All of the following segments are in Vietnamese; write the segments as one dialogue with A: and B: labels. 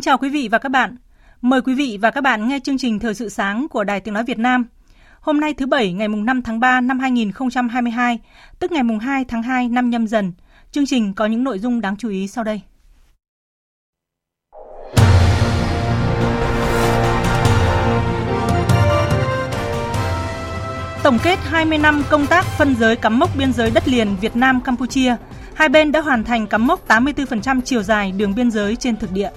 A: Kính chào quý vị và các bạn. Mời quý vị và các bạn nghe chương trình Thời sự sáng của Đài Tiếng Nói Việt Nam. Hôm nay thứ Bảy ngày 5 tháng 3 năm 2022, tức ngày 2 tháng 2 năm nhâm dần. Chương trình có những nội dung đáng chú ý sau đây. Tổng kết 20 năm công tác phân giới cắm mốc biên giới đất liền Việt Nam Campuchia, hai bên đã hoàn thành cắm mốc 84% chiều dài đường biên giới trên thực địa.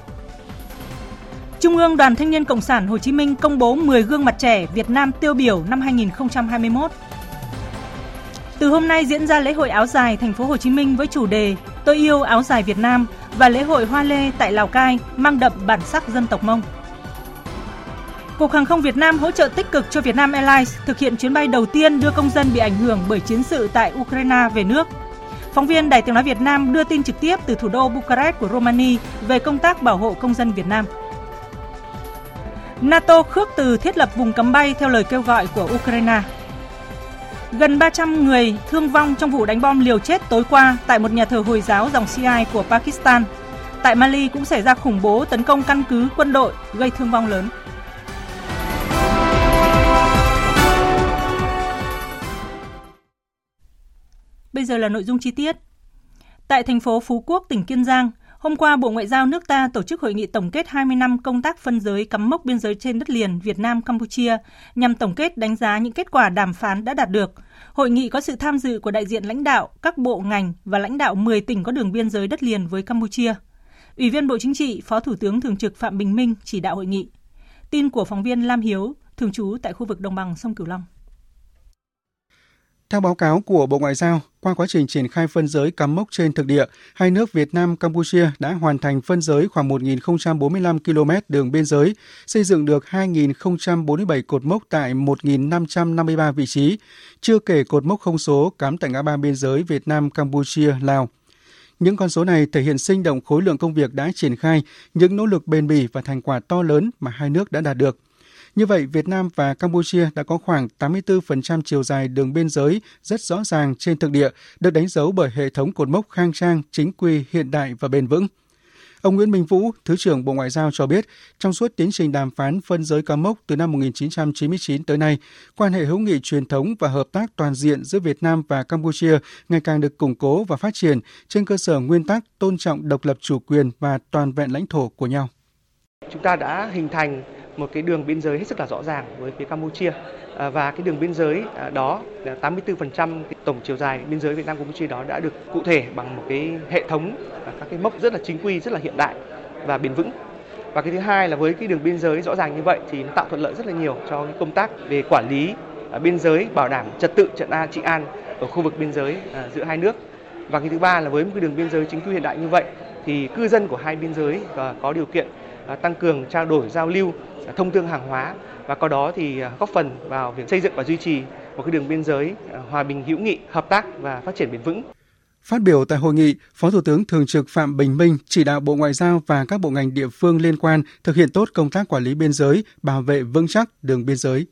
A: Trung ương Đoàn Thanh niên Cộng sản Hồ Chí Minh công bố 10 gương mặt trẻ Việt Nam tiêu biểu năm 2021. Từ hôm nay diễn ra lễ hội áo dài thành phố Hồ Chí Minh với chủ đề Tôi yêu áo dài Việt Nam và lễ hội Hoa Lê tại Lào Cai mang đậm bản sắc dân tộc Mông. Cục Hàng không Việt Nam hỗ trợ tích cực cho Vietnam Airlines thực hiện chuyến bay đầu tiên đưa công dân bị ảnh hưởng bởi chiến sự tại Ukraine về nước. Phóng viên Đài Tiếng Nói Việt Nam đưa tin trực tiếp từ thủ đô Bucharest của Romania về công tác bảo hộ công dân Việt Nam. NATO khước từ thiết lập vùng cấm bay theo lời kêu gọi của Ukraine. Gần 300 người thương vong trong vụ đánh bom liều chết tối qua tại một nhà thờ Hồi giáo dòng Shia của Pakistan. Tại Mali cũng xảy ra khủng bố tấn công căn cứ quân đội gây thương vong lớn. Bây giờ là nội dung chi tiết. Tại thành phố Phú Quốc, tỉnh Kiên Giang, Hôm qua, Bộ Ngoại giao nước ta tổ chức hội nghị tổng kết 20 năm công tác phân giới cắm mốc biên giới trên đất liền Việt Nam Campuchia nhằm tổng kết đánh giá những kết quả đàm phán đã đạt được. Hội nghị có sự tham dự của đại diện lãnh đạo các bộ ngành và lãnh đạo 10 tỉnh có đường biên giới đất liền với Campuchia. Ủy viên Bộ Chính trị, Phó Thủ tướng Thường trực Phạm Bình Minh chỉ đạo hội nghị. Tin của phóng viên Lam Hiếu, thường trú tại khu vực đồng bằng sông Cửu Long.
B: Theo báo cáo của Bộ Ngoại giao, qua quá trình triển khai phân giới cắm mốc trên thực địa, hai nước Việt Nam Campuchia đã hoàn thành phân giới khoảng 1.045 km đường biên giới, xây dựng được 2.047 cột mốc tại 1.553 vị trí, chưa kể cột mốc không số cắm tại ngã ba biên giới Việt Nam Campuchia Lào. Những con số này thể hiện sinh động khối lượng công việc đã triển khai, những nỗ lực bền bỉ và thành quả to lớn mà hai nước đã đạt được – như vậy, Việt Nam và Campuchia đã có khoảng 84% chiều dài đường biên giới rất rõ ràng trên thực địa, được đánh dấu bởi hệ thống cột mốc khang trang, chính quy, hiện đại và bền vững. Ông Nguyễn Minh Vũ, Thứ trưởng Bộ Ngoại giao cho biết, trong suốt tiến trình đàm phán phân giới cắm mốc từ năm 1999 tới nay, quan hệ hữu nghị truyền thống và hợp tác toàn diện giữa Việt Nam và Campuchia ngày càng được củng cố và phát triển trên cơ sở nguyên tắc tôn trọng độc lập chủ quyền và toàn vẹn lãnh thổ của nhau.
C: Chúng ta đã hình thành một cái đường biên giới hết sức là rõ ràng với phía Campuchia. À, và cái đường biên giới à, đó à, 84% tổng chiều dài biên giới Việt Nam Campuchia đó đã được cụ thể bằng một cái hệ thống các cái mốc rất là chính quy, rất là hiện đại và bền vững. Và cái thứ hai là với cái đường biên giới rõ ràng như vậy thì nó tạo thuận lợi rất là nhiều cho cái công tác về quản lý biên giới, bảo đảm trật tự trận an, trị an ở khu vực biên giới giữa hai nước. Và cái thứ ba là với một cái đường biên giới chính quy hiện đại như vậy thì cư dân của hai biên giới có điều kiện tăng cường trao đổi giao lưu thông thương hàng hóa và có đó thì à, góp phần vào việc xây dựng và duy trì một cái đường biên giới à, hòa bình hữu nghị, hợp tác và phát triển bền vững.
B: Phát biểu tại hội nghị, Phó Thủ tướng Thường trực Phạm Bình Minh chỉ đạo Bộ Ngoại giao và các bộ ngành địa phương liên quan thực hiện tốt công tác quản lý biên giới, bảo vệ vững chắc đường biên giới.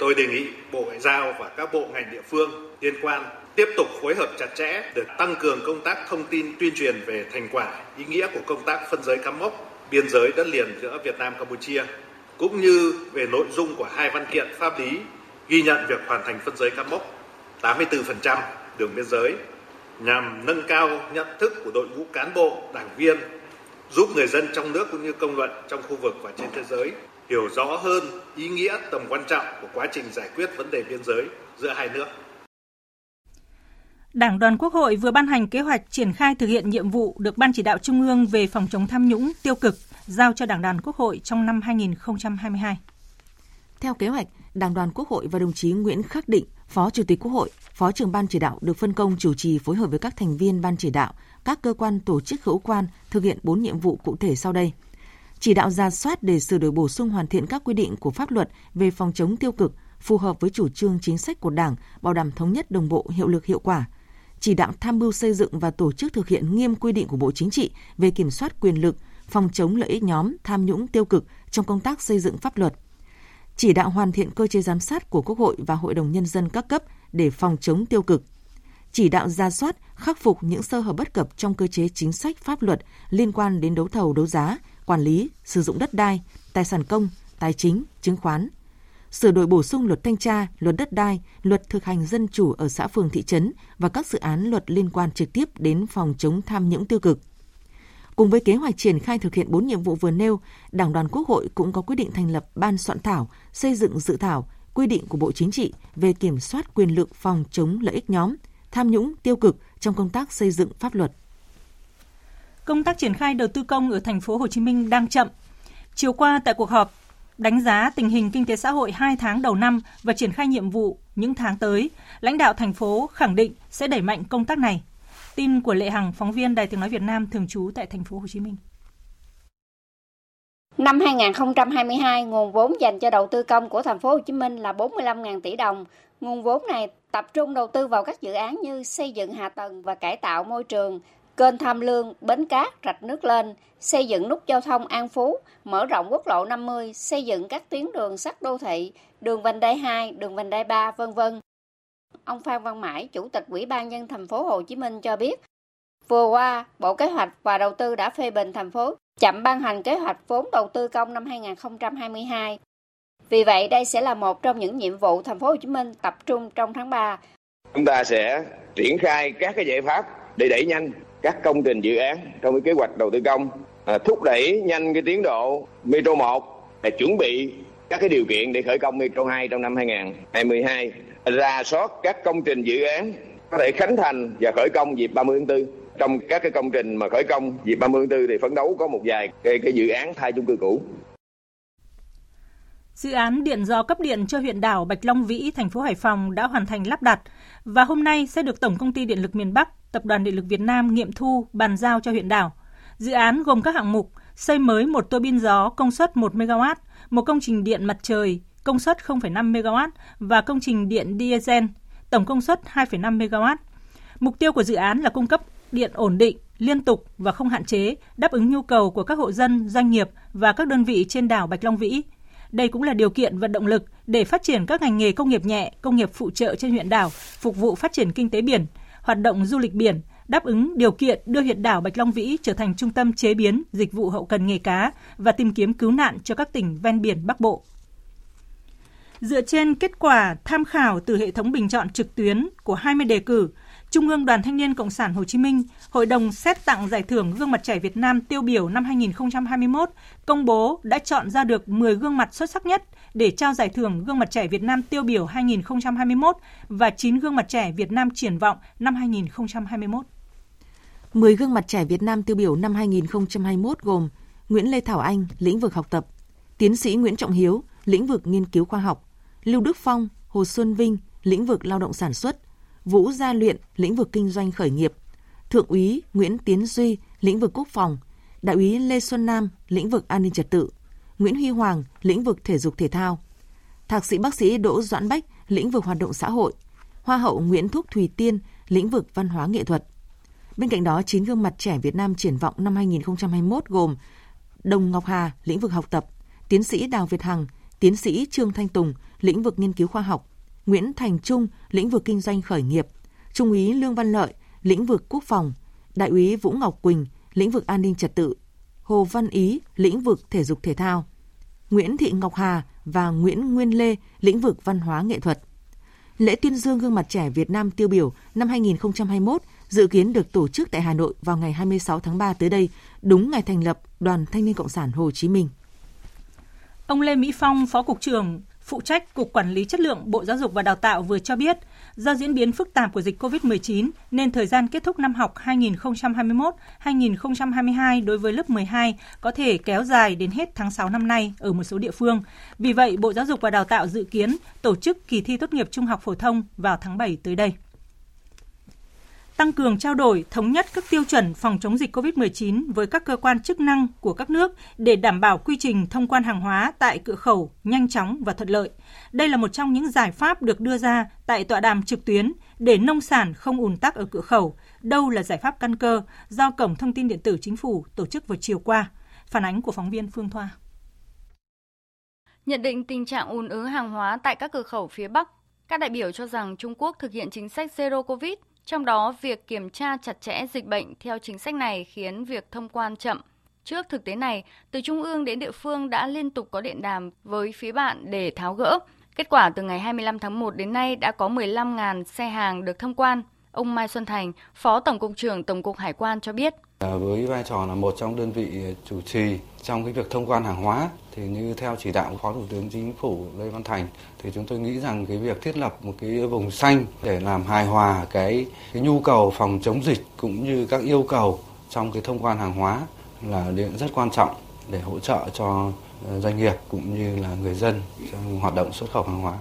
D: Tôi đề nghị Bộ Ngoại giao và các bộ ngành địa phương liên quan tiếp tục phối hợp chặt chẽ để tăng cường công tác thông tin tuyên truyền về thành quả, ý nghĩa của công tác phân giới cắm mốc biên giới đất liền giữa Việt Nam Campuchia cũng như về nội dung của hai văn kiện pháp lý ghi nhận việc hoàn thành phân giới cắm mốc 84% đường biên giới nhằm nâng cao nhận thức của đội ngũ cán bộ, đảng viên, giúp người dân trong nước cũng như công luận trong khu vực và trên thế giới hiểu rõ hơn ý nghĩa tầm quan trọng của quá trình giải quyết vấn đề biên giới giữa hai nước.
A: Đảng đoàn Quốc hội vừa ban hành kế hoạch triển khai thực hiện nhiệm vụ được Ban chỉ đạo Trung ương về phòng chống tham nhũng tiêu cực giao cho Đảng đoàn Quốc hội trong năm 2022.
E: Theo kế hoạch, Đảng đoàn Quốc hội và đồng chí Nguyễn Khắc Định, Phó Chủ tịch Quốc hội, Phó trưởng Ban chỉ đạo được phân công chủ trì phối hợp với các thành viên Ban chỉ đạo, các cơ quan tổ chức hữu quan thực hiện 4 nhiệm vụ cụ thể sau đây. Chỉ đạo ra soát để sửa đổi bổ sung hoàn thiện các quy định của pháp luật về phòng chống tiêu cực phù hợp với chủ trương chính sách của Đảng, bảo đảm thống nhất đồng bộ, hiệu lực hiệu quả. Chỉ đạo tham mưu xây dựng và tổ chức thực hiện nghiêm quy định của Bộ Chính trị về kiểm soát quyền lực, phòng chống lợi ích nhóm, tham nhũng tiêu cực trong công tác xây dựng pháp luật. Chỉ đạo hoàn thiện cơ chế giám sát của Quốc hội và Hội đồng Nhân dân các cấp để phòng chống tiêu cực. Chỉ đạo ra soát, khắc phục những sơ hở bất cập trong cơ chế chính sách pháp luật liên quan đến đấu thầu đấu giá, quản lý, sử dụng đất đai, tài sản công, tài chính, chứng khoán, sửa đổi bổ sung luật thanh tra, luật đất đai, luật thực hành dân chủ ở xã phường thị trấn và các dự án luật liên quan trực tiếp đến phòng chống tham nhũng tiêu cực. Cùng với kế hoạch triển khai thực hiện 4 nhiệm vụ vừa nêu, Đảng đoàn Quốc hội cũng có quyết định thành lập ban soạn thảo, xây dựng dự thảo, quy định của Bộ Chính trị về kiểm soát quyền lực phòng chống lợi ích nhóm, tham nhũng tiêu cực trong công tác xây dựng pháp luật.
A: Công tác triển khai đầu tư công ở thành phố Hồ Chí Minh đang chậm. Chiều qua tại cuộc họp đánh giá tình hình kinh tế xã hội 2 tháng đầu năm và triển khai nhiệm vụ những tháng tới, lãnh đạo thành phố khẳng định sẽ đẩy mạnh công tác này. Tin của Lệ Hằng, phóng viên Đài Tiếng nói Việt Nam thường trú tại thành phố Hồ Chí Minh.
F: Năm 2022, nguồn vốn dành cho đầu tư công của thành phố Hồ Chí Minh là 45.000 tỷ đồng. Nguồn vốn này tập trung đầu tư vào các dự án như xây dựng hạ tầng và cải tạo môi trường, kênh Tham Lương, bến cát, rạch nước lên, xây dựng nút giao thông An Phú, mở rộng quốc lộ 50, xây dựng các tuyến đường sắt đô thị, đường vành đai 2, đường vành đai 3, vân vân. Ông Phan Văn Mãi, Chủ tịch Ủy ban nhân thành phố Hồ Chí Minh cho biết, vừa qua, Bộ Kế hoạch và Đầu tư đã phê bình thành phố chậm ban hành kế hoạch vốn đầu tư công năm 2022. Vì vậy, đây sẽ là một trong những nhiệm vụ thành phố Hồ Chí Minh tập trung trong tháng 3.
G: Chúng ta sẽ triển khai các cái giải pháp để đẩy nhanh các công trình dự án trong cái kế hoạch đầu tư công à, thúc đẩy nhanh cái tiến độ Metro 1 để chuẩn bị các cái điều kiện để khởi công Metro 2 trong năm 2022 ra soát các công trình dự án có thể khánh thành và khởi công dịp 30 tháng 4 trong các cái công trình mà khởi công dịp 30 tháng 4 thì phấn đấu có một vài cái, cái dự án thay chung cư cũ.
A: Dự án điện gió cấp điện cho huyện đảo Bạch Long Vĩ, thành phố Hải Phòng đã hoàn thành lắp đặt và hôm nay sẽ được Tổng công ty Điện lực miền Bắc, Tập đoàn Điện lực Việt Nam nghiệm thu bàn giao cho huyện đảo. Dự án gồm các hạng mục xây mới một tua bin gió công suất 1 MW, một công trình điện mặt trời công suất 0,5 MW và công trình điện diesel tổng công suất 2,5 MW. Mục tiêu của dự án là cung cấp điện ổn định, liên tục và không hạn chế, đáp ứng nhu cầu của các hộ dân, doanh nghiệp và các đơn vị trên đảo Bạch Long Vĩ. Đây cũng là điều kiện và động lực để phát triển các ngành nghề công nghiệp nhẹ, công nghiệp phụ trợ trên huyện đảo, phục vụ phát triển kinh tế biển, hoạt động du lịch biển, đáp ứng điều kiện đưa huyện đảo Bạch Long Vĩ trở thành trung tâm chế biến, dịch vụ hậu cần nghề cá và tìm kiếm cứu nạn cho các tỉnh ven biển Bắc Bộ. Dựa trên kết quả tham khảo từ hệ thống bình chọn trực tuyến của 20 đề cử, Trung ương Đoàn Thanh niên Cộng sản Hồ Chí Minh, Hội đồng xét tặng giải thưởng gương mặt trẻ Việt Nam tiêu biểu năm 2021 công bố đã chọn ra được 10 gương mặt xuất sắc nhất để trao giải thưởng gương mặt trẻ Việt Nam tiêu biểu 2021 và 9 gương mặt trẻ Việt Nam triển vọng năm 2021.
E: 10 gương mặt trẻ Việt Nam tiêu biểu năm 2021 gồm Nguyễn Lê Thảo Anh, lĩnh vực học tập, Tiến sĩ Nguyễn Trọng Hiếu, lĩnh vực nghiên cứu khoa học, Lưu Đức Phong, Hồ Xuân Vinh, lĩnh vực lao động sản xuất, Vũ Gia Luyện, lĩnh vực kinh doanh khởi nghiệp, Thượng úy Nguyễn Tiến Duy, lĩnh vực quốc phòng, Đại úy Lê Xuân Nam, lĩnh vực an ninh trật tự, Nguyễn Huy Hoàng, lĩnh vực thể dục thể thao, Thạc sĩ bác sĩ Đỗ Doãn Bách, lĩnh vực hoạt động xã hội, Hoa hậu Nguyễn Thúc Thùy Tiên, lĩnh vực văn hóa nghệ thuật. Bên cạnh đó, 9 gương mặt trẻ Việt Nam triển vọng năm 2021 gồm Đồng Ngọc Hà, lĩnh vực học tập, Tiến sĩ Đào Việt Hằng, Tiến sĩ Trương Thanh Tùng, lĩnh vực nghiên cứu khoa học, Nguyễn Thành Trung, lĩnh vực kinh doanh khởi nghiệp, Trung úy Lương Văn Lợi, lĩnh vực quốc phòng, Đại úy Vũ Ngọc Quỳnh, lĩnh vực an ninh trật tự, Hồ Văn Ý, lĩnh vực thể dục thể thao, Nguyễn Thị Ngọc Hà và Nguyễn Nguyên Lê, lĩnh vực văn hóa nghệ thuật. Lễ tuyên dương gương mặt trẻ Việt Nam tiêu biểu năm 2021 dự kiến được tổ chức tại Hà Nội vào ngày 26 tháng 3 tới đây, đúng ngày thành lập Đoàn Thanh niên Cộng sản Hồ Chí Minh.
A: Ông Lê Mỹ Phong, Phó Cục trưởng phụ trách Cục Quản lý Chất lượng Bộ Giáo dục và Đào tạo vừa cho biết, do diễn biến phức tạp của dịch COVID-19 nên thời gian kết thúc năm học 2021-2022 đối với lớp 12 có thể kéo dài đến hết tháng 6 năm nay ở một số địa phương. Vì vậy, Bộ Giáo dục và Đào tạo dự kiến tổ chức kỳ thi tốt nghiệp trung học phổ thông vào tháng 7 tới đây tăng cường trao đổi, thống nhất các tiêu chuẩn phòng chống dịch COVID-19 với các cơ quan chức năng của các nước để đảm bảo quy trình thông quan hàng hóa tại cửa khẩu nhanh chóng và thuận lợi. Đây là một trong những giải pháp được đưa ra tại tọa đàm trực tuyến để nông sản không ùn tắc ở cửa khẩu. Đâu là giải pháp căn cơ do Cổng Thông tin Điện tử Chính phủ tổ chức vào chiều qua. Phản ánh của phóng viên Phương Thoa.
H: Nhận định tình trạng ùn ứ hàng hóa tại các cửa khẩu phía Bắc, các đại biểu cho rằng Trung Quốc thực hiện chính sách Zero Covid trong đó, việc kiểm tra chặt chẽ dịch bệnh theo chính sách này khiến việc thông quan chậm. Trước thực tế này, từ trung ương đến địa phương đã liên tục có điện đàm với phía bạn để tháo gỡ. Kết quả từ ngày 25 tháng 1 đến nay đã có 15.000 xe hàng được thông quan. Ông Mai Xuân Thành, Phó Tổng cục trưởng Tổng cục Hải quan cho biết.
I: Ờ, với vai trò là một trong đơn vị chủ trì trong cái việc thông quan hàng hóa, thì như theo chỉ đạo của Phó Thủ tướng Chính phủ Lê Văn Thành, thì chúng tôi nghĩ rằng cái việc thiết lập một cái vùng xanh để làm hài hòa cái cái nhu cầu phòng chống dịch cũng như các yêu cầu trong cái thông quan hàng hóa là điện rất quan trọng để hỗ trợ cho ờ, doanh nghiệp cũng như là người dân trong hoạt động xuất khẩu hàng hóa.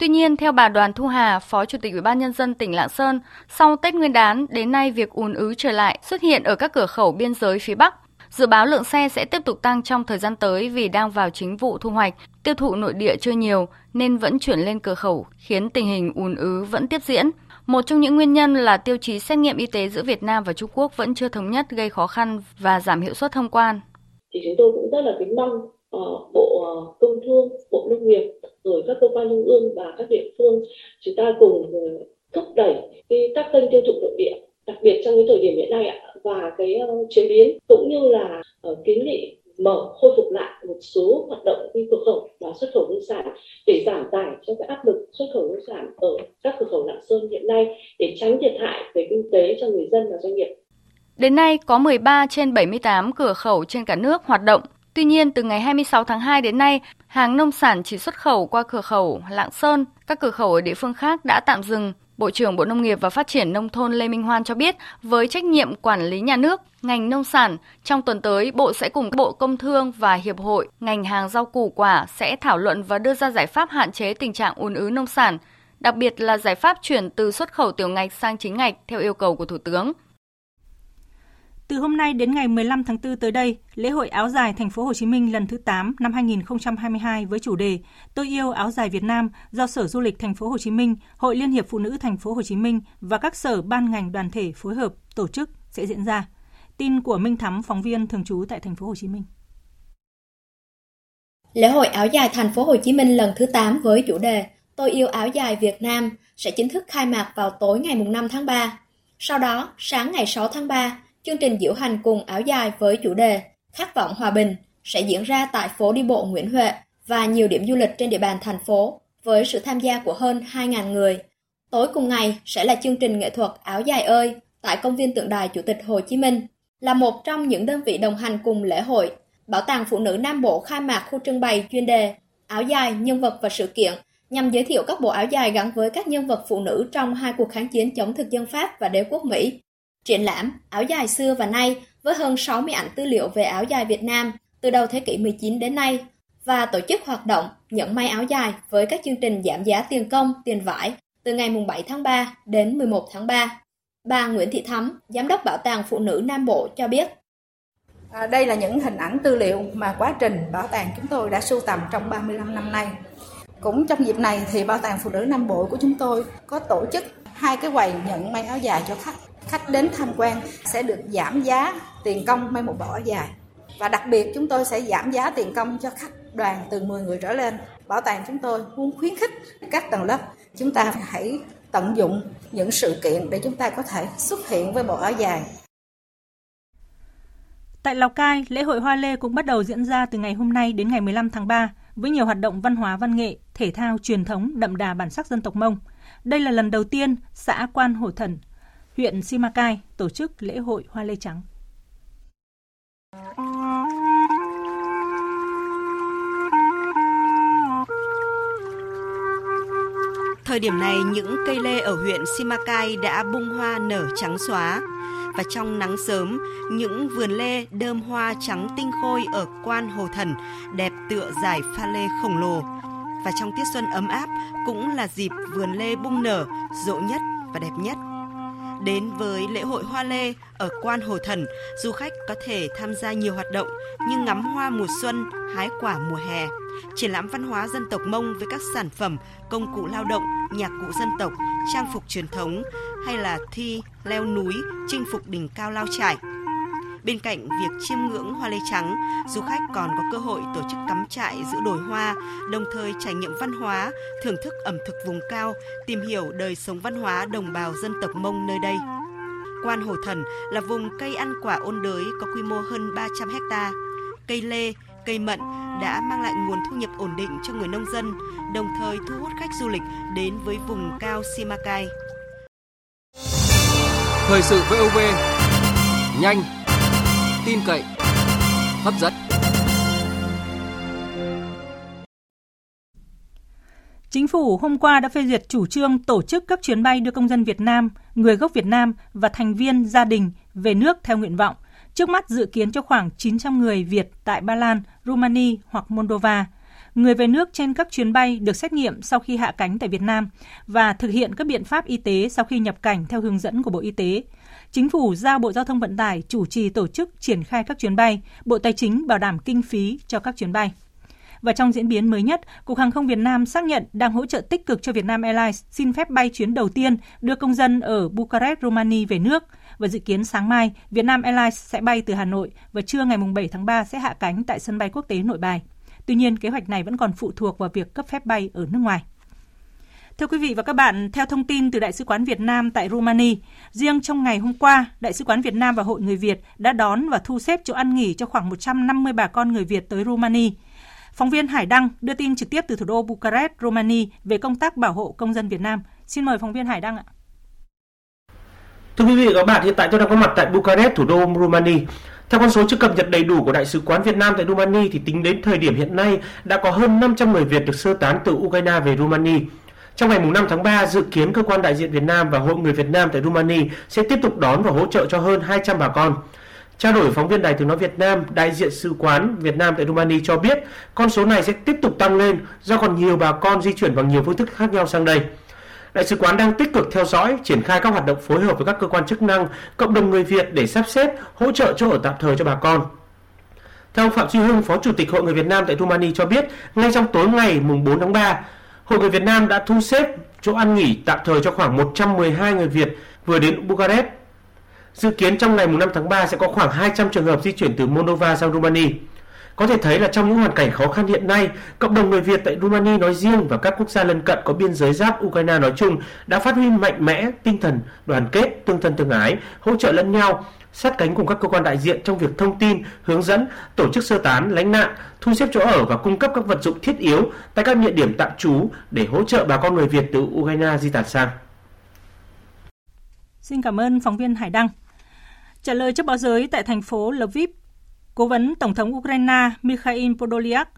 H: Tuy nhiên, theo bà Đoàn Thu Hà, Phó Chủ tịch Ủy ban nhân dân tỉnh Lạng Sơn, sau Tết Nguyên đán đến nay việc ùn ứ trở lại xuất hiện ở các cửa khẩu biên giới phía Bắc. Dự báo lượng xe sẽ tiếp tục tăng trong thời gian tới vì đang vào chính vụ thu hoạch, tiêu thụ nội địa chưa nhiều nên vẫn chuyển lên cửa khẩu, khiến tình hình ùn ứ vẫn tiếp diễn. Một trong những nguyên nhân là tiêu chí xét nghiệm y tế giữa Việt Nam và Trung Quốc vẫn chưa thống nhất gây khó khăn và giảm hiệu suất thông quan.
J: Thì chúng tôi cũng rất là kính mong uh, Bộ ờ, Công Thương, Bộ Nông nghiệp, rồi các cơ quan trung ương và các địa phương chúng ta cùng ờ, thúc đẩy cái các kênh tiêu thụ nội địa đặc biệt trong cái thời điểm hiện nay ạ và cái uh, chế biến cũng như là uh, kiến nghị mở khôi phục lại một số hoạt động đi cửa khẩu và xuất khẩu nông sản để giảm tải cho cái áp lực xuất khẩu nông sản ở các cửa khẩu Lạng Sơn hiện nay để tránh thiệt hại về kinh tế cho người dân và doanh nghiệp.
H: Đến nay có 13 trên 78 cửa khẩu trên cả nước hoạt động. Tuy nhiên, từ ngày 26 tháng 2 đến nay, hàng nông sản chỉ xuất khẩu qua cửa khẩu Lạng Sơn, các cửa khẩu ở địa phương khác đã tạm dừng Bộ trưởng Bộ Nông nghiệp và Phát triển Nông thôn Lê Minh Hoan cho biết, với trách nhiệm quản lý nhà nước, ngành nông sản, trong tuần tới Bộ sẽ cùng Bộ Công Thương và Hiệp hội ngành hàng rau củ quả sẽ thảo luận và đưa ra giải pháp hạn chế tình trạng ùn ứ nông sản, đặc biệt là giải pháp chuyển từ xuất khẩu tiểu ngạch sang chính ngạch theo yêu cầu của Thủ tướng.
A: Từ hôm nay đến ngày 15 tháng 4 tới đây, lễ hội áo dài thành phố Hồ Chí Minh lần thứ 8 năm 2022 với chủ đề Tôi yêu áo dài Việt Nam do Sở Du lịch thành phố Hồ Chí Minh, Hội Liên hiệp Phụ nữ thành phố Hồ Chí Minh và các sở ban ngành đoàn thể phối hợp tổ chức sẽ diễn ra. Tin của Minh Thắm, phóng viên thường trú tại thành phố Hồ Chí Minh.
K: Lễ hội áo dài thành phố Hồ Chí Minh lần thứ 8 với chủ đề Tôi yêu áo dài Việt Nam sẽ chính thức khai mạc vào tối ngày 5 tháng 3. Sau đó, sáng ngày 6 tháng 3, Chương trình diễu hành cùng áo dài với chủ đề Khát vọng hòa bình sẽ diễn ra tại phố đi bộ Nguyễn Huệ và nhiều điểm du lịch trên địa bàn thành phố với sự tham gia của hơn 2.000 người. Tối cùng ngày sẽ là chương trình nghệ thuật Áo dài ơi tại công viên tượng đài Chủ tịch Hồ Chí Minh. Là một trong những đơn vị đồng hành cùng lễ hội, Bảo tàng Phụ nữ Nam Bộ khai mạc khu trưng bày chuyên đề Áo dài, nhân vật và sự kiện nhằm giới thiệu các bộ áo dài gắn với các nhân vật phụ nữ trong hai cuộc kháng chiến chống thực dân Pháp và đế quốc Mỹ. Triển lãm áo dài xưa và nay với hơn 60 ảnh tư liệu về áo dài Việt Nam từ đầu thế kỷ 19 đến nay và tổ chức hoạt động nhận may áo dài với các chương trình giảm giá tiền công, tiền vải từ ngày 7 tháng 3 đến 11 tháng 3. Bà Nguyễn Thị Thắm, Giám đốc Bảo tàng Phụ nữ Nam Bộ cho biết.
L: À, đây là những hình ảnh tư liệu mà quá trình bảo tàng chúng tôi đã sưu tầm trong 35 năm nay. Cũng trong dịp này thì Bảo tàng Phụ nữ Nam Bộ của chúng tôi có tổ chức hai cái quầy nhận may áo dài cho khách khách đến tham quan sẽ được giảm giá tiền công may một bộ áo dài và đặc biệt chúng tôi sẽ giảm giá tiền công cho khách đoàn từ 10 người trở lên. Bảo tàng chúng tôi muốn khuyến khích các tầng lớp chúng ta hãy tận dụng những sự kiện để chúng ta có thể xuất hiện với bộ áo dài.
A: Tại Lào Cai, lễ hội Hoa Lê cũng bắt đầu diễn ra từ ngày hôm nay đến ngày 15 tháng 3 với nhiều hoạt động văn hóa văn nghệ, thể thao truyền thống đậm đà bản sắc dân tộc Mông. Đây là lần đầu tiên xã Quan Hổ Thần, huyện Simacai tổ chức lễ hội hoa lê trắng.
M: Thời điểm này, những cây lê ở huyện Simacai đã bung hoa nở trắng xóa. Và trong nắng sớm, những vườn lê đơm hoa trắng tinh khôi ở quan Hồ Thần đẹp tựa giải pha lê khổng lồ. Và trong tiết xuân ấm áp cũng là dịp vườn lê bung nở, rộ nhất và đẹp nhất. Đến với lễ hội hoa lê ở Quan Hồ Thần, du khách có thể tham gia nhiều hoạt động như ngắm hoa mùa xuân, hái quả mùa hè, triển lãm văn hóa dân tộc Mông với các sản phẩm, công cụ lao động, nhạc cụ dân tộc, trang phục truyền thống hay là thi, leo núi, chinh phục đỉnh cao lao trải. Bên cạnh việc chiêm ngưỡng hoa lê trắng, du khách còn có cơ hội tổ chức cắm trại giữa đồi hoa, đồng thời trải nghiệm văn hóa, thưởng thức ẩm thực vùng cao, tìm hiểu đời sống văn hóa đồng bào dân tộc Mông nơi đây. Quan Hồ Thần là vùng cây ăn quả ôn đới có quy mô hơn 300 hecta. Cây lê, cây mận đã mang lại nguồn thu nhập ổn định cho người nông dân, đồng thời thu hút khách du lịch đến với vùng cao Simacai.
N: Thời sự VOV, nhanh, tin cậy, hấp dẫn.
A: Chính phủ hôm qua đã phê duyệt chủ trương tổ chức các chuyến bay đưa công dân Việt Nam, người gốc Việt Nam và thành viên gia đình về nước theo nguyện vọng. Trước mắt dự kiến cho khoảng 900 người Việt tại Ba Lan, Romania hoặc Moldova. Người về nước trên các chuyến bay được xét nghiệm sau khi hạ cánh tại Việt Nam và thực hiện các biện pháp y tế sau khi nhập cảnh theo hướng dẫn của Bộ Y tế. Chính phủ giao Bộ Giao thông Vận tải chủ trì tổ chức triển khai các chuyến bay, Bộ Tài chính bảo đảm kinh phí cho các chuyến bay. Và trong diễn biến mới nhất, Cục Hàng không Việt Nam xác nhận đang hỗ trợ tích cực cho Vietnam Airlines xin phép bay chuyến đầu tiên đưa công dân ở Bucharest, Romania về nước. Và dự kiến sáng mai, Vietnam Airlines sẽ bay từ Hà Nội và trưa ngày 7 tháng 3 sẽ hạ cánh tại sân bay quốc tế Nội Bài. Tuy nhiên, kế hoạch này vẫn còn phụ thuộc vào việc cấp phép bay ở nước ngoài. Thưa quý vị và các bạn, theo thông tin từ Đại sứ quán Việt Nam tại Romania, riêng trong ngày hôm qua, Đại sứ quán Việt Nam và Hội Người Việt đã đón và thu xếp chỗ ăn nghỉ cho khoảng 150 bà con người Việt tới Romania. Phóng viên Hải Đăng đưa tin trực tiếp từ thủ đô Bucharest, Romania về công tác bảo hộ công dân Việt Nam. Xin mời phóng viên Hải Đăng ạ.
O: Thưa quý vị và các bạn, hiện tại tôi đang có mặt tại Bucharest, thủ đô Romania. Theo con số chưa cập nhật đầy đủ của Đại sứ quán Việt Nam tại Romania thì tính đến thời điểm hiện nay đã có hơn 500 người Việt được sơ tán từ Ukraine về Romania. Trong ngày 5 tháng 3, dự kiến cơ quan đại diện Việt Nam và Hội người Việt Nam tại Romania sẽ tiếp tục đón và hỗ trợ cho hơn 200 bà con. Trao đổi phóng viên Đài Tiếng Nói Việt Nam, đại diện Sứ quán Việt Nam tại Romania cho biết con số này sẽ tiếp tục tăng lên do còn nhiều bà con di chuyển bằng nhiều phương thức khác nhau sang đây. Đại sứ quán đang tích cực theo dõi, triển khai các hoạt động phối hợp với các cơ quan chức năng, cộng đồng người Việt để sắp xếp, hỗ trợ chỗ ở tạm thời cho bà con. Theo ông Phạm Duy Hưng, Phó Chủ tịch Hội người Việt Nam tại Romania cho biết, ngay trong tối ngày mùng 4 tháng 3, Hội người Việt Nam đã thu xếp chỗ ăn nghỉ tạm thời cho khoảng 112 người Việt vừa đến Bucharest. Dự kiến trong ngày 5 tháng 3 sẽ có khoảng 200 trường hợp di chuyển từ Moldova sang Romania. Có thể thấy là trong những hoàn cảnh khó khăn hiện nay, cộng đồng người Việt tại Romania nói riêng và các quốc gia lân cận có biên giới giáp Ukraine nói chung đã phát huy mạnh mẽ tinh thần đoàn kết, tương thân tương ái, hỗ trợ lẫn nhau, sát cánh cùng các cơ quan đại diện trong việc thông tin, hướng dẫn, tổ chức sơ tán, lánh nạn, thu xếp chỗ ở và cung cấp các vật dụng thiết yếu tại các địa điểm tạm trú để hỗ trợ bà con người Việt từ Ukraine di tản sang.
A: Xin cảm ơn phóng viên Hải Đăng. Trả lời trước báo giới tại thành phố Lviv, Cố vấn Tổng thống Ukraine Mikhail Podolyak,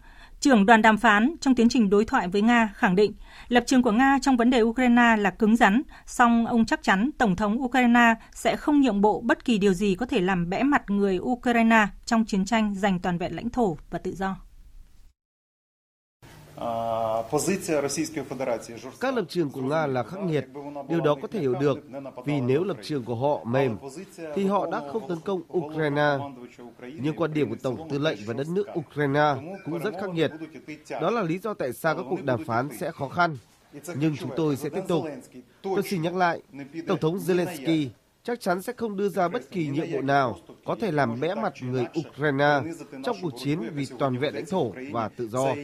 A: trưởng đoàn đàm phán trong tiến trình đối thoại với Nga khẳng định lập trường của Nga trong vấn đề Ukraine là cứng rắn, song ông chắc chắn Tổng thống Ukraine sẽ không nhượng bộ bất kỳ điều gì có thể làm bẽ mặt người Ukraine trong chiến tranh giành toàn vẹn lãnh thổ và tự do.
P: Các lập trường của Nga là khắc nghiệt, điều đó có thể hiểu được, vì nếu lập trường của họ mềm, thì họ đã không tấn công Ukraine. Nhưng quan điểm của Tổng tư lệnh và đất nước Ukraine cũng rất khắc nghiệt. Đó là lý do tại sao các cuộc đàm phán sẽ khó khăn. Nhưng chúng tôi sẽ tiếp tục. Tôi xin nhắc lại, Tổng thống Zelensky chắc chắn sẽ không đưa ra bất kỳ nhiệm vụ nào có thể làm bẽ mặt người Ukraine trong cuộc chiến vì toàn vẹn lãnh thổ và tự do.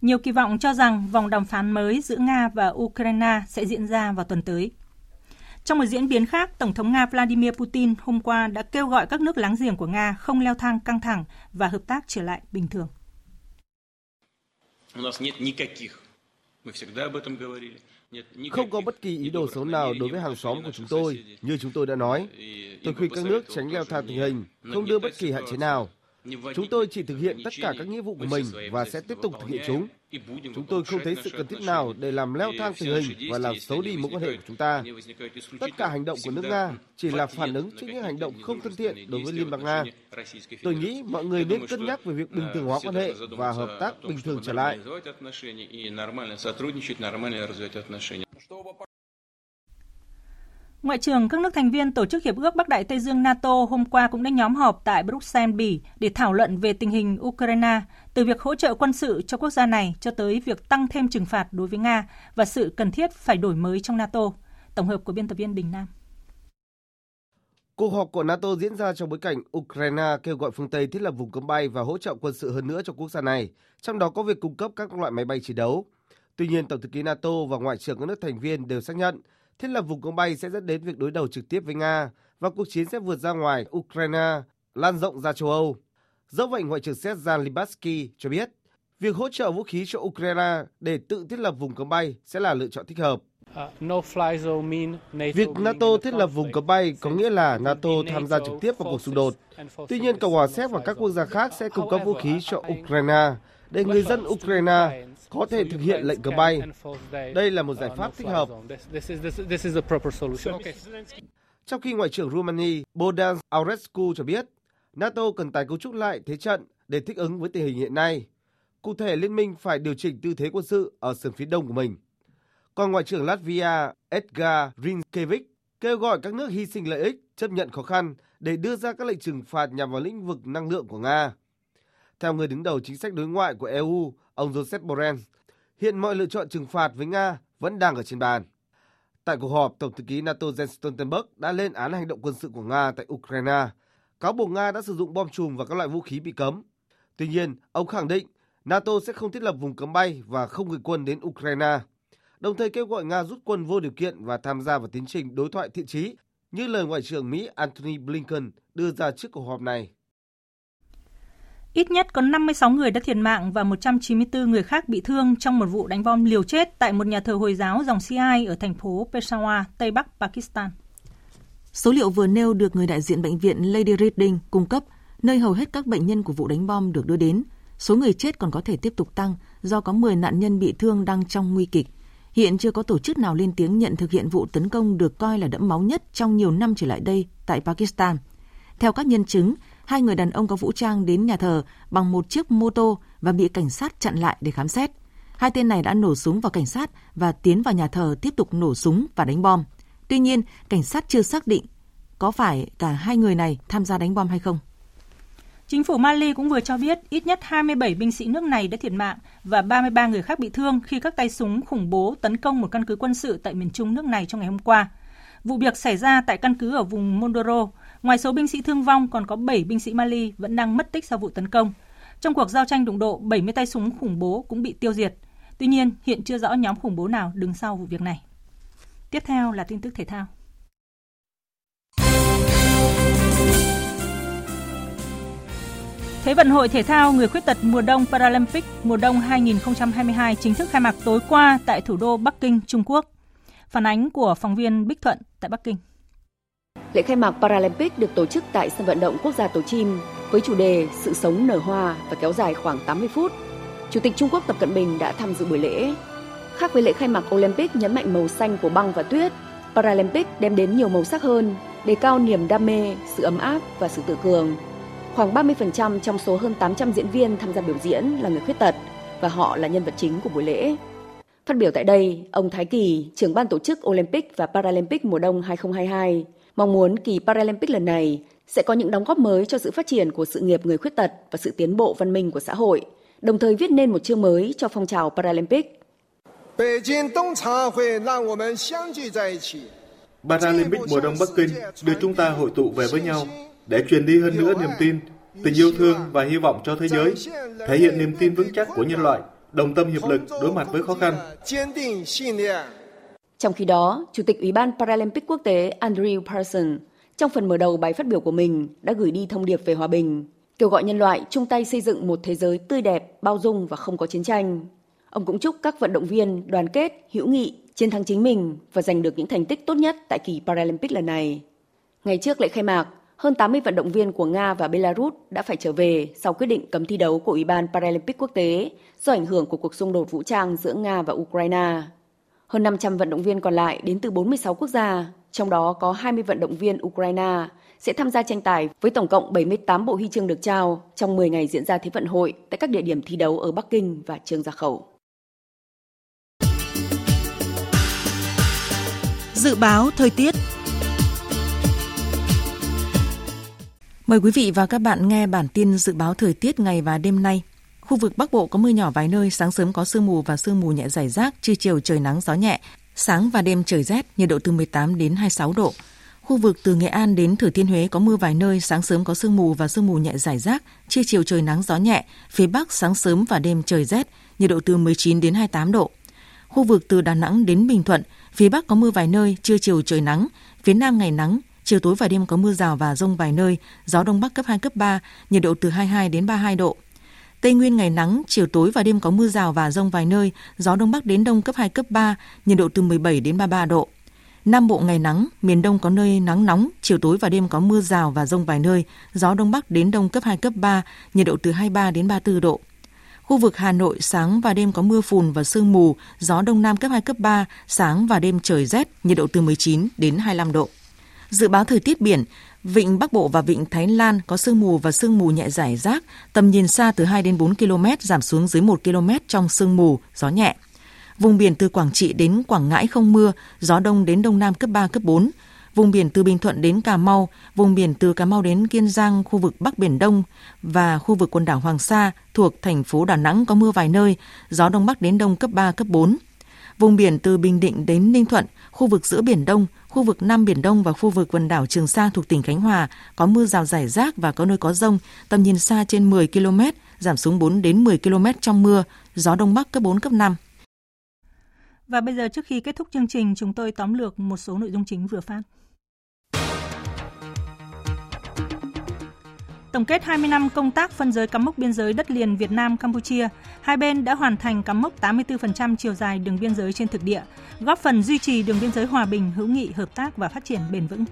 A: Nhiều kỳ vọng cho rằng vòng đàm phán mới giữa Nga và Ukraine sẽ diễn ra vào tuần tới. Trong một diễn biến khác, Tổng thống Nga Vladimir Putin hôm qua đã kêu gọi các nước láng giềng của Nga không leo thang căng thẳng và hợp tác trở lại bình thường.
P: Không có bất kỳ ý đồ xấu nào đối với hàng xóm của chúng tôi, như chúng tôi đã nói. Tôi khuyên các nước tránh leo thang tình hình, không đưa bất kỳ hạn chế nào. Chúng tôi chỉ thực hiện tất cả các nghĩa vụ của mình và sẽ tiếp tục thực hiện chúng. Chúng tôi không thấy sự cần thiết nào để làm leo thang tình hình và làm xấu đi mối quan hệ của chúng ta. Tất cả hành động của nước Nga chỉ là phản ứng trước những hành động không thân thiện đối với Liên bang Nga. Tôi nghĩ mọi người nên cân nhắc về việc bình thường hóa quan hệ và hợp tác bình thường trở lại.
A: Ngoại trưởng các nước thành viên Tổ chức Hiệp ước Bắc Đại Tây Dương NATO hôm qua cũng đã nhóm họp tại Bruxelles, Bỉ để thảo luận về tình hình Ukraine, từ việc hỗ trợ quân sự cho quốc gia này cho tới việc tăng thêm trừng phạt đối với Nga và sự cần thiết phải đổi mới trong NATO. Tổng hợp của biên tập viên Đình Nam.
P: Cuộc họp của NATO diễn ra trong bối cảnh Ukraine kêu gọi phương Tây thiết lập vùng cấm bay và hỗ trợ quân sự hơn nữa cho quốc gia này, trong đó có việc cung cấp các loại máy bay chiến đấu. Tuy nhiên, Tổng thư ký NATO và Ngoại trưởng các nước thành viên đều xác nhận thiết lập vùng cấm bay sẽ dẫn đến việc đối đầu trực tiếp với Nga và cuộc chiến sẽ vượt ra ngoài Ukraine, lan rộng ra châu Âu. Dẫu vậy, Ngoại trưởng Séc Jan Libaski cho biết, việc hỗ trợ vũ khí cho Ukraine để tự thiết lập vùng cấm bay sẽ là lựa chọn thích hợp. Việc NATO thiết lập vùng cấm bay có nghĩa là NATO tham gia trực tiếp vào cuộc xung đột. Tuy nhiên, Cộng hòa Séc và các quốc gia khác sẽ cung cấp vũ khí cho Ukraine để người dân Ukraine có thể thực hiện lệnh cấm bay. Đây là một giải pháp thích hợp. Trong khi Ngoại trưởng Romania Bodan Aurescu cho biết, NATO cần tái cấu trúc lại thế trận để thích ứng với tình hình hiện nay. Cụ thể, liên minh phải điều chỉnh tư thế quân sự ở sườn phía đông của mình. Còn Ngoại trưởng Latvia Edgar Rinkevich kêu gọi các nước hy sinh lợi ích, chấp nhận khó khăn để đưa ra các lệnh trừng phạt nhằm vào lĩnh vực năng lượng của Nga. Theo người đứng đầu chính sách đối ngoại của EU, ông Joseph Borrell, hiện mọi lựa chọn trừng phạt với Nga vẫn đang ở trên bàn. Tại cuộc họp, Tổng thư ký NATO Jens Stoltenberg đã lên án hành động quân sự của Nga tại Ukraine, cáo buộc Nga đã sử dụng bom chùm và các loại vũ khí bị cấm. Tuy nhiên, ông khẳng định NATO sẽ không thiết lập vùng cấm bay và không gửi quân đến Ukraine, đồng thời kêu gọi Nga rút quân vô điều kiện và tham gia vào tiến trình đối thoại thiện trí, như lời Ngoại trưởng Mỹ Antony Blinken đưa ra trước cuộc họp này.
A: Ít nhất có 56 người đã thiệt mạng và 194 người khác bị thương trong một vụ đánh bom liều chết tại một nhà thờ Hồi giáo dòng Shiite ở thành phố Peshawar, Tây Bắc Pakistan.
E: Số liệu vừa nêu được người đại diện bệnh viện Lady Reading cung cấp, nơi hầu hết các bệnh nhân của vụ đánh bom được đưa đến. Số người chết còn có thể tiếp tục tăng do có 10 nạn nhân bị thương đang trong nguy kịch. Hiện chưa có tổ chức nào lên tiếng nhận thực hiện vụ tấn công được coi là đẫm máu nhất trong nhiều năm trở lại đây tại Pakistan. Theo các nhân chứng, hai người đàn ông có vũ trang đến nhà thờ bằng một chiếc mô tô và bị cảnh sát chặn lại để khám xét. Hai tên này đã nổ súng vào cảnh sát và tiến vào nhà thờ tiếp tục nổ súng và đánh bom. Tuy nhiên, cảnh sát chưa xác định có phải cả hai người này tham gia đánh bom hay không.
A: Chính phủ Mali cũng vừa cho biết ít nhất 27 binh sĩ nước này đã thiệt mạng và 33 người khác bị thương khi các tay súng khủng bố tấn công một căn cứ quân sự tại miền trung nước này trong ngày hôm qua. Vụ việc xảy ra tại căn cứ ở vùng Mondoro. Ngoài số binh sĩ thương vong, còn có 7 binh sĩ Mali vẫn đang mất tích sau vụ tấn công. Trong cuộc giao tranh đụng độ, 70 tay súng khủng bố cũng bị tiêu diệt. Tuy nhiên, hiện chưa rõ nhóm khủng bố nào đứng sau vụ việc này. Tiếp theo là tin tức thể thao. Thế vận hội thể thao người khuyết tật mùa đông Paralympic mùa đông 2022 chính thức khai mạc tối qua tại thủ đô Bắc Kinh, Trung Quốc. Phản ánh của phóng viên Bích Thuận tại Bắc Kinh.
Q: Lễ khai mạc Paralympic được tổ chức tại sân vận động quốc gia Tổ Chim với chủ đề Sự sống nở hoa và kéo dài khoảng 80 phút. Chủ tịch Trung Quốc Tập Cận Bình đã tham dự buổi lễ. Khác với lễ khai mạc Olympic nhấn mạnh màu xanh của băng và tuyết, Paralympic đem đến nhiều màu sắc hơn, đề cao niềm đam mê, sự ấm áp và sự tự cường. Khoảng 30% trong số hơn 800 diễn viên tham gia biểu diễn là người khuyết tật và họ là nhân vật chính của buổi lễ. Phát biểu tại đây, ông Thái Kỳ, trưởng ban tổ chức Olympic và Paralympic mùa đông 2022, mong muốn kỳ Paralympic lần này sẽ có những đóng góp mới cho sự phát triển của sự nghiệp người khuyết tật và sự tiến bộ văn minh của xã hội, đồng thời viết nên một chương mới cho phong trào Paralympic.
R: Paralympic mùa đông Bắc Kinh đưa chúng ta hội tụ về với nhau để truyền đi hơn nữa niềm tin, tình yêu thương và hy vọng cho thế giới, thể hiện niềm tin vững chắc của nhân loại, đồng tâm hiệp lực đối mặt với khó khăn.
Q: Trong khi đó, Chủ tịch Ủy ban Paralympic quốc tế Andrew Parson trong phần mở đầu bài phát biểu của mình đã gửi đi thông điệp về hòa bình, kêu gọi nhân loại chung tay xây dựng một thế giới tươi đẹp, bao dung và không có chiến tranh. Ông cũng chúc các vận động viên đoàn kết, hữu nghị, chiến thắng chính mình và giành được những thành tích tốt nhất tại kỳ Paralympic lần này. Ngày trước lễ khai mạc, hơn 80 vận động viên của Nga và Belarus đã phải trở về sau quyết định cấm thi đấu của Ủy ban Paralympic quốc tế do ảnh hưởng của cuộc xung đột vũ trang giữa Nga và Ukraine. Hơn 500 vận động viên còn lại đến từ 46 quốc gia, trong đó có 20 vận động viên Ukraine sẽ tham gia tranh tài với tổng cộng 78 bộ huy chương được trao trong 10 ngày diễn ra Thế vận hội tại các địa điểm thi đấu ở Bắc Kinh và Trương Gia Khẩu.
A: Dự báo thời tiết
E: Mời quý vị và các bạn nghe bản tin dự báo thời tiết ngày và đêm nay. Khu vực Bắc Bộ có mưa nhỏ vài nơi, sáng sớm có sương mù và sương mù nhẹ rải rác, trưa chiều trời nắng gió nhẹ, sáng và đêm trời rét, nhiệt độ từ 18 đến 26 độ. Khu vực từ Nghệ An đến Thừa Thiên Huế có mưa vài nơi, sáng sớm có sương mù và sương mù nhẹ rải rác, trưa chiều trời nắng gió nhẹ, phía Bắc sáng sớm và đêm trời rét, nhiệt độ từ 19 đến 28 độ. Khu vực từ Đà Nẵng đến Bình Thuận, phía Bắc có mưa vài nơi, trưa chiều trời nắng, phía Nam ngày nắng, chiều tối và đêm có mưa rào và rông vài nơi, gió đông bắc cấp 2 cấp 3, nhiệt độ từ 22 đến 32 độ. Tây Nguyên ngày nắng, chiều tối và đêm có mưa rào và rông vài nơi, gió đông bắc đến đông cấp 2 cấp 3, nhiệt độ từ 17 đến 33 độ. Nam Bộ ngày nắng, miền Đông có nơi nắng nóng, chiều tối và đêm có mưa rào và rông vài nơi, gió Đông Bắc đến Đông cấp 2, cấp 3, nhiệt độ từ 23 đến 34 độ. Khu vực Hà Nội sáng và đêm có mưa phùn và sương mù, gió Đông Nam cấp 2, cấp 3, sáng và đêm trời rét, nhiệt độ từ 19 đến 25 độ. Dự báo thời tiết biển, Vịnh Bắc Bộ và Vịnh Thái Lan có sương mù và sương mù nhẹ rải rác, tầm nhìn xa từ 2 đến 4 km, giảm xuống dưới 1 km trong sương mù, gió nhẹ. Vùng biển từ Quảng Trị đến Quảng Ngãi không mưa, gió đông đến đông nam cấp 3, cấp 4. Vùng biển từ Bình Thuận đến Cà Mau, vùng biển từ Cà Mau đến Kiên Giang, khu vực Bắc Biển Đông và khu vực quần đảo Hoàng Sa thuộc thành phố Đà Nẵng có mưa vài nơi, gió đông bắc đến đông cấp 3, cấp 4. Vùng biển từ Bình Định đến Ninh Thuận, khu vực giữa Biển Đông, khu vực Nam Biển Đông và khu vực quần đảo Trường Sa thuộc tỉnh Khánh Hòa có mưa rào rải rác và có nơi có rông, tầm nhìn xa trên 10 km, giảm xuống 4 đến 10 km trong mưa, gió đông bắc cấp 4, cấp 5.
A: Và bây giờ trước khi kết thúc chương trình, chúng tôi tóm lược một số nội dung chính vừa phát. Tổng kết 20 năm công tác phân giới cắm mốc biên giới đất liền Việt Nam Campuchia, hai bên đã hoàn thành cắm mốc 84% chiều dài đường biên giới trên thực địa, góp phần duy trì đường biên giới hòa bình, hữu nghị, hợp tác và phát triển bền vững.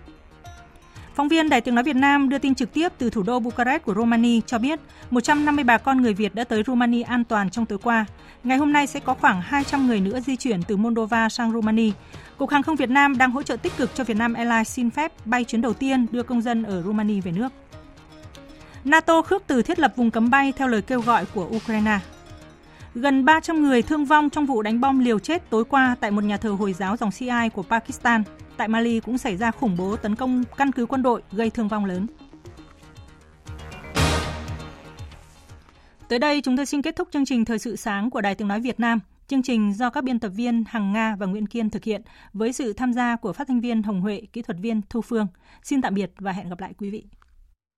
A: Phóng viên Đài tiếng nói Việt Nam đưa tin trực tiếp từ thủ đô Bucharest của Romania cho biết 150 bà con người Việt đã tới Romania an toàn trong tối qua. Ngày hôm nay sẽ có khoảng 200 người nữa di chuyển từ Moldova sang Romania. Cục Hàng không Việt Nam đang hỗ trợ tích cực cho Việt Nam Airlines xin phép bay chuyến đầu tiên đưa công dân ở Romania về nước. NATO khước từ thiết lập vùng cấm bay theo lời kêu gọi của Ukraine. Gần 300 người thương vong trong vụ đánh bom liều chết tối qua tại một nhà thờ Hồi giáo dòng Shiite của Pakistan. Tại Mali cũng xảy ra khủng bố tấn công căn cứ quân đội gây thương vong lớn. Tới đây chúng tôi xin kết thúc chương trình Thời sự sáng của Đài Tiếng Nói Việt Nam. Chương trình do các biên tập viên Hằng Nga và Nguyễn Kiên thực hiện với sự tham gia của phát thanh viên Hồng Huệ, kỹ thuật viên Thu Phương. Xin tạm biệt và hẹn gặp lại quý vị.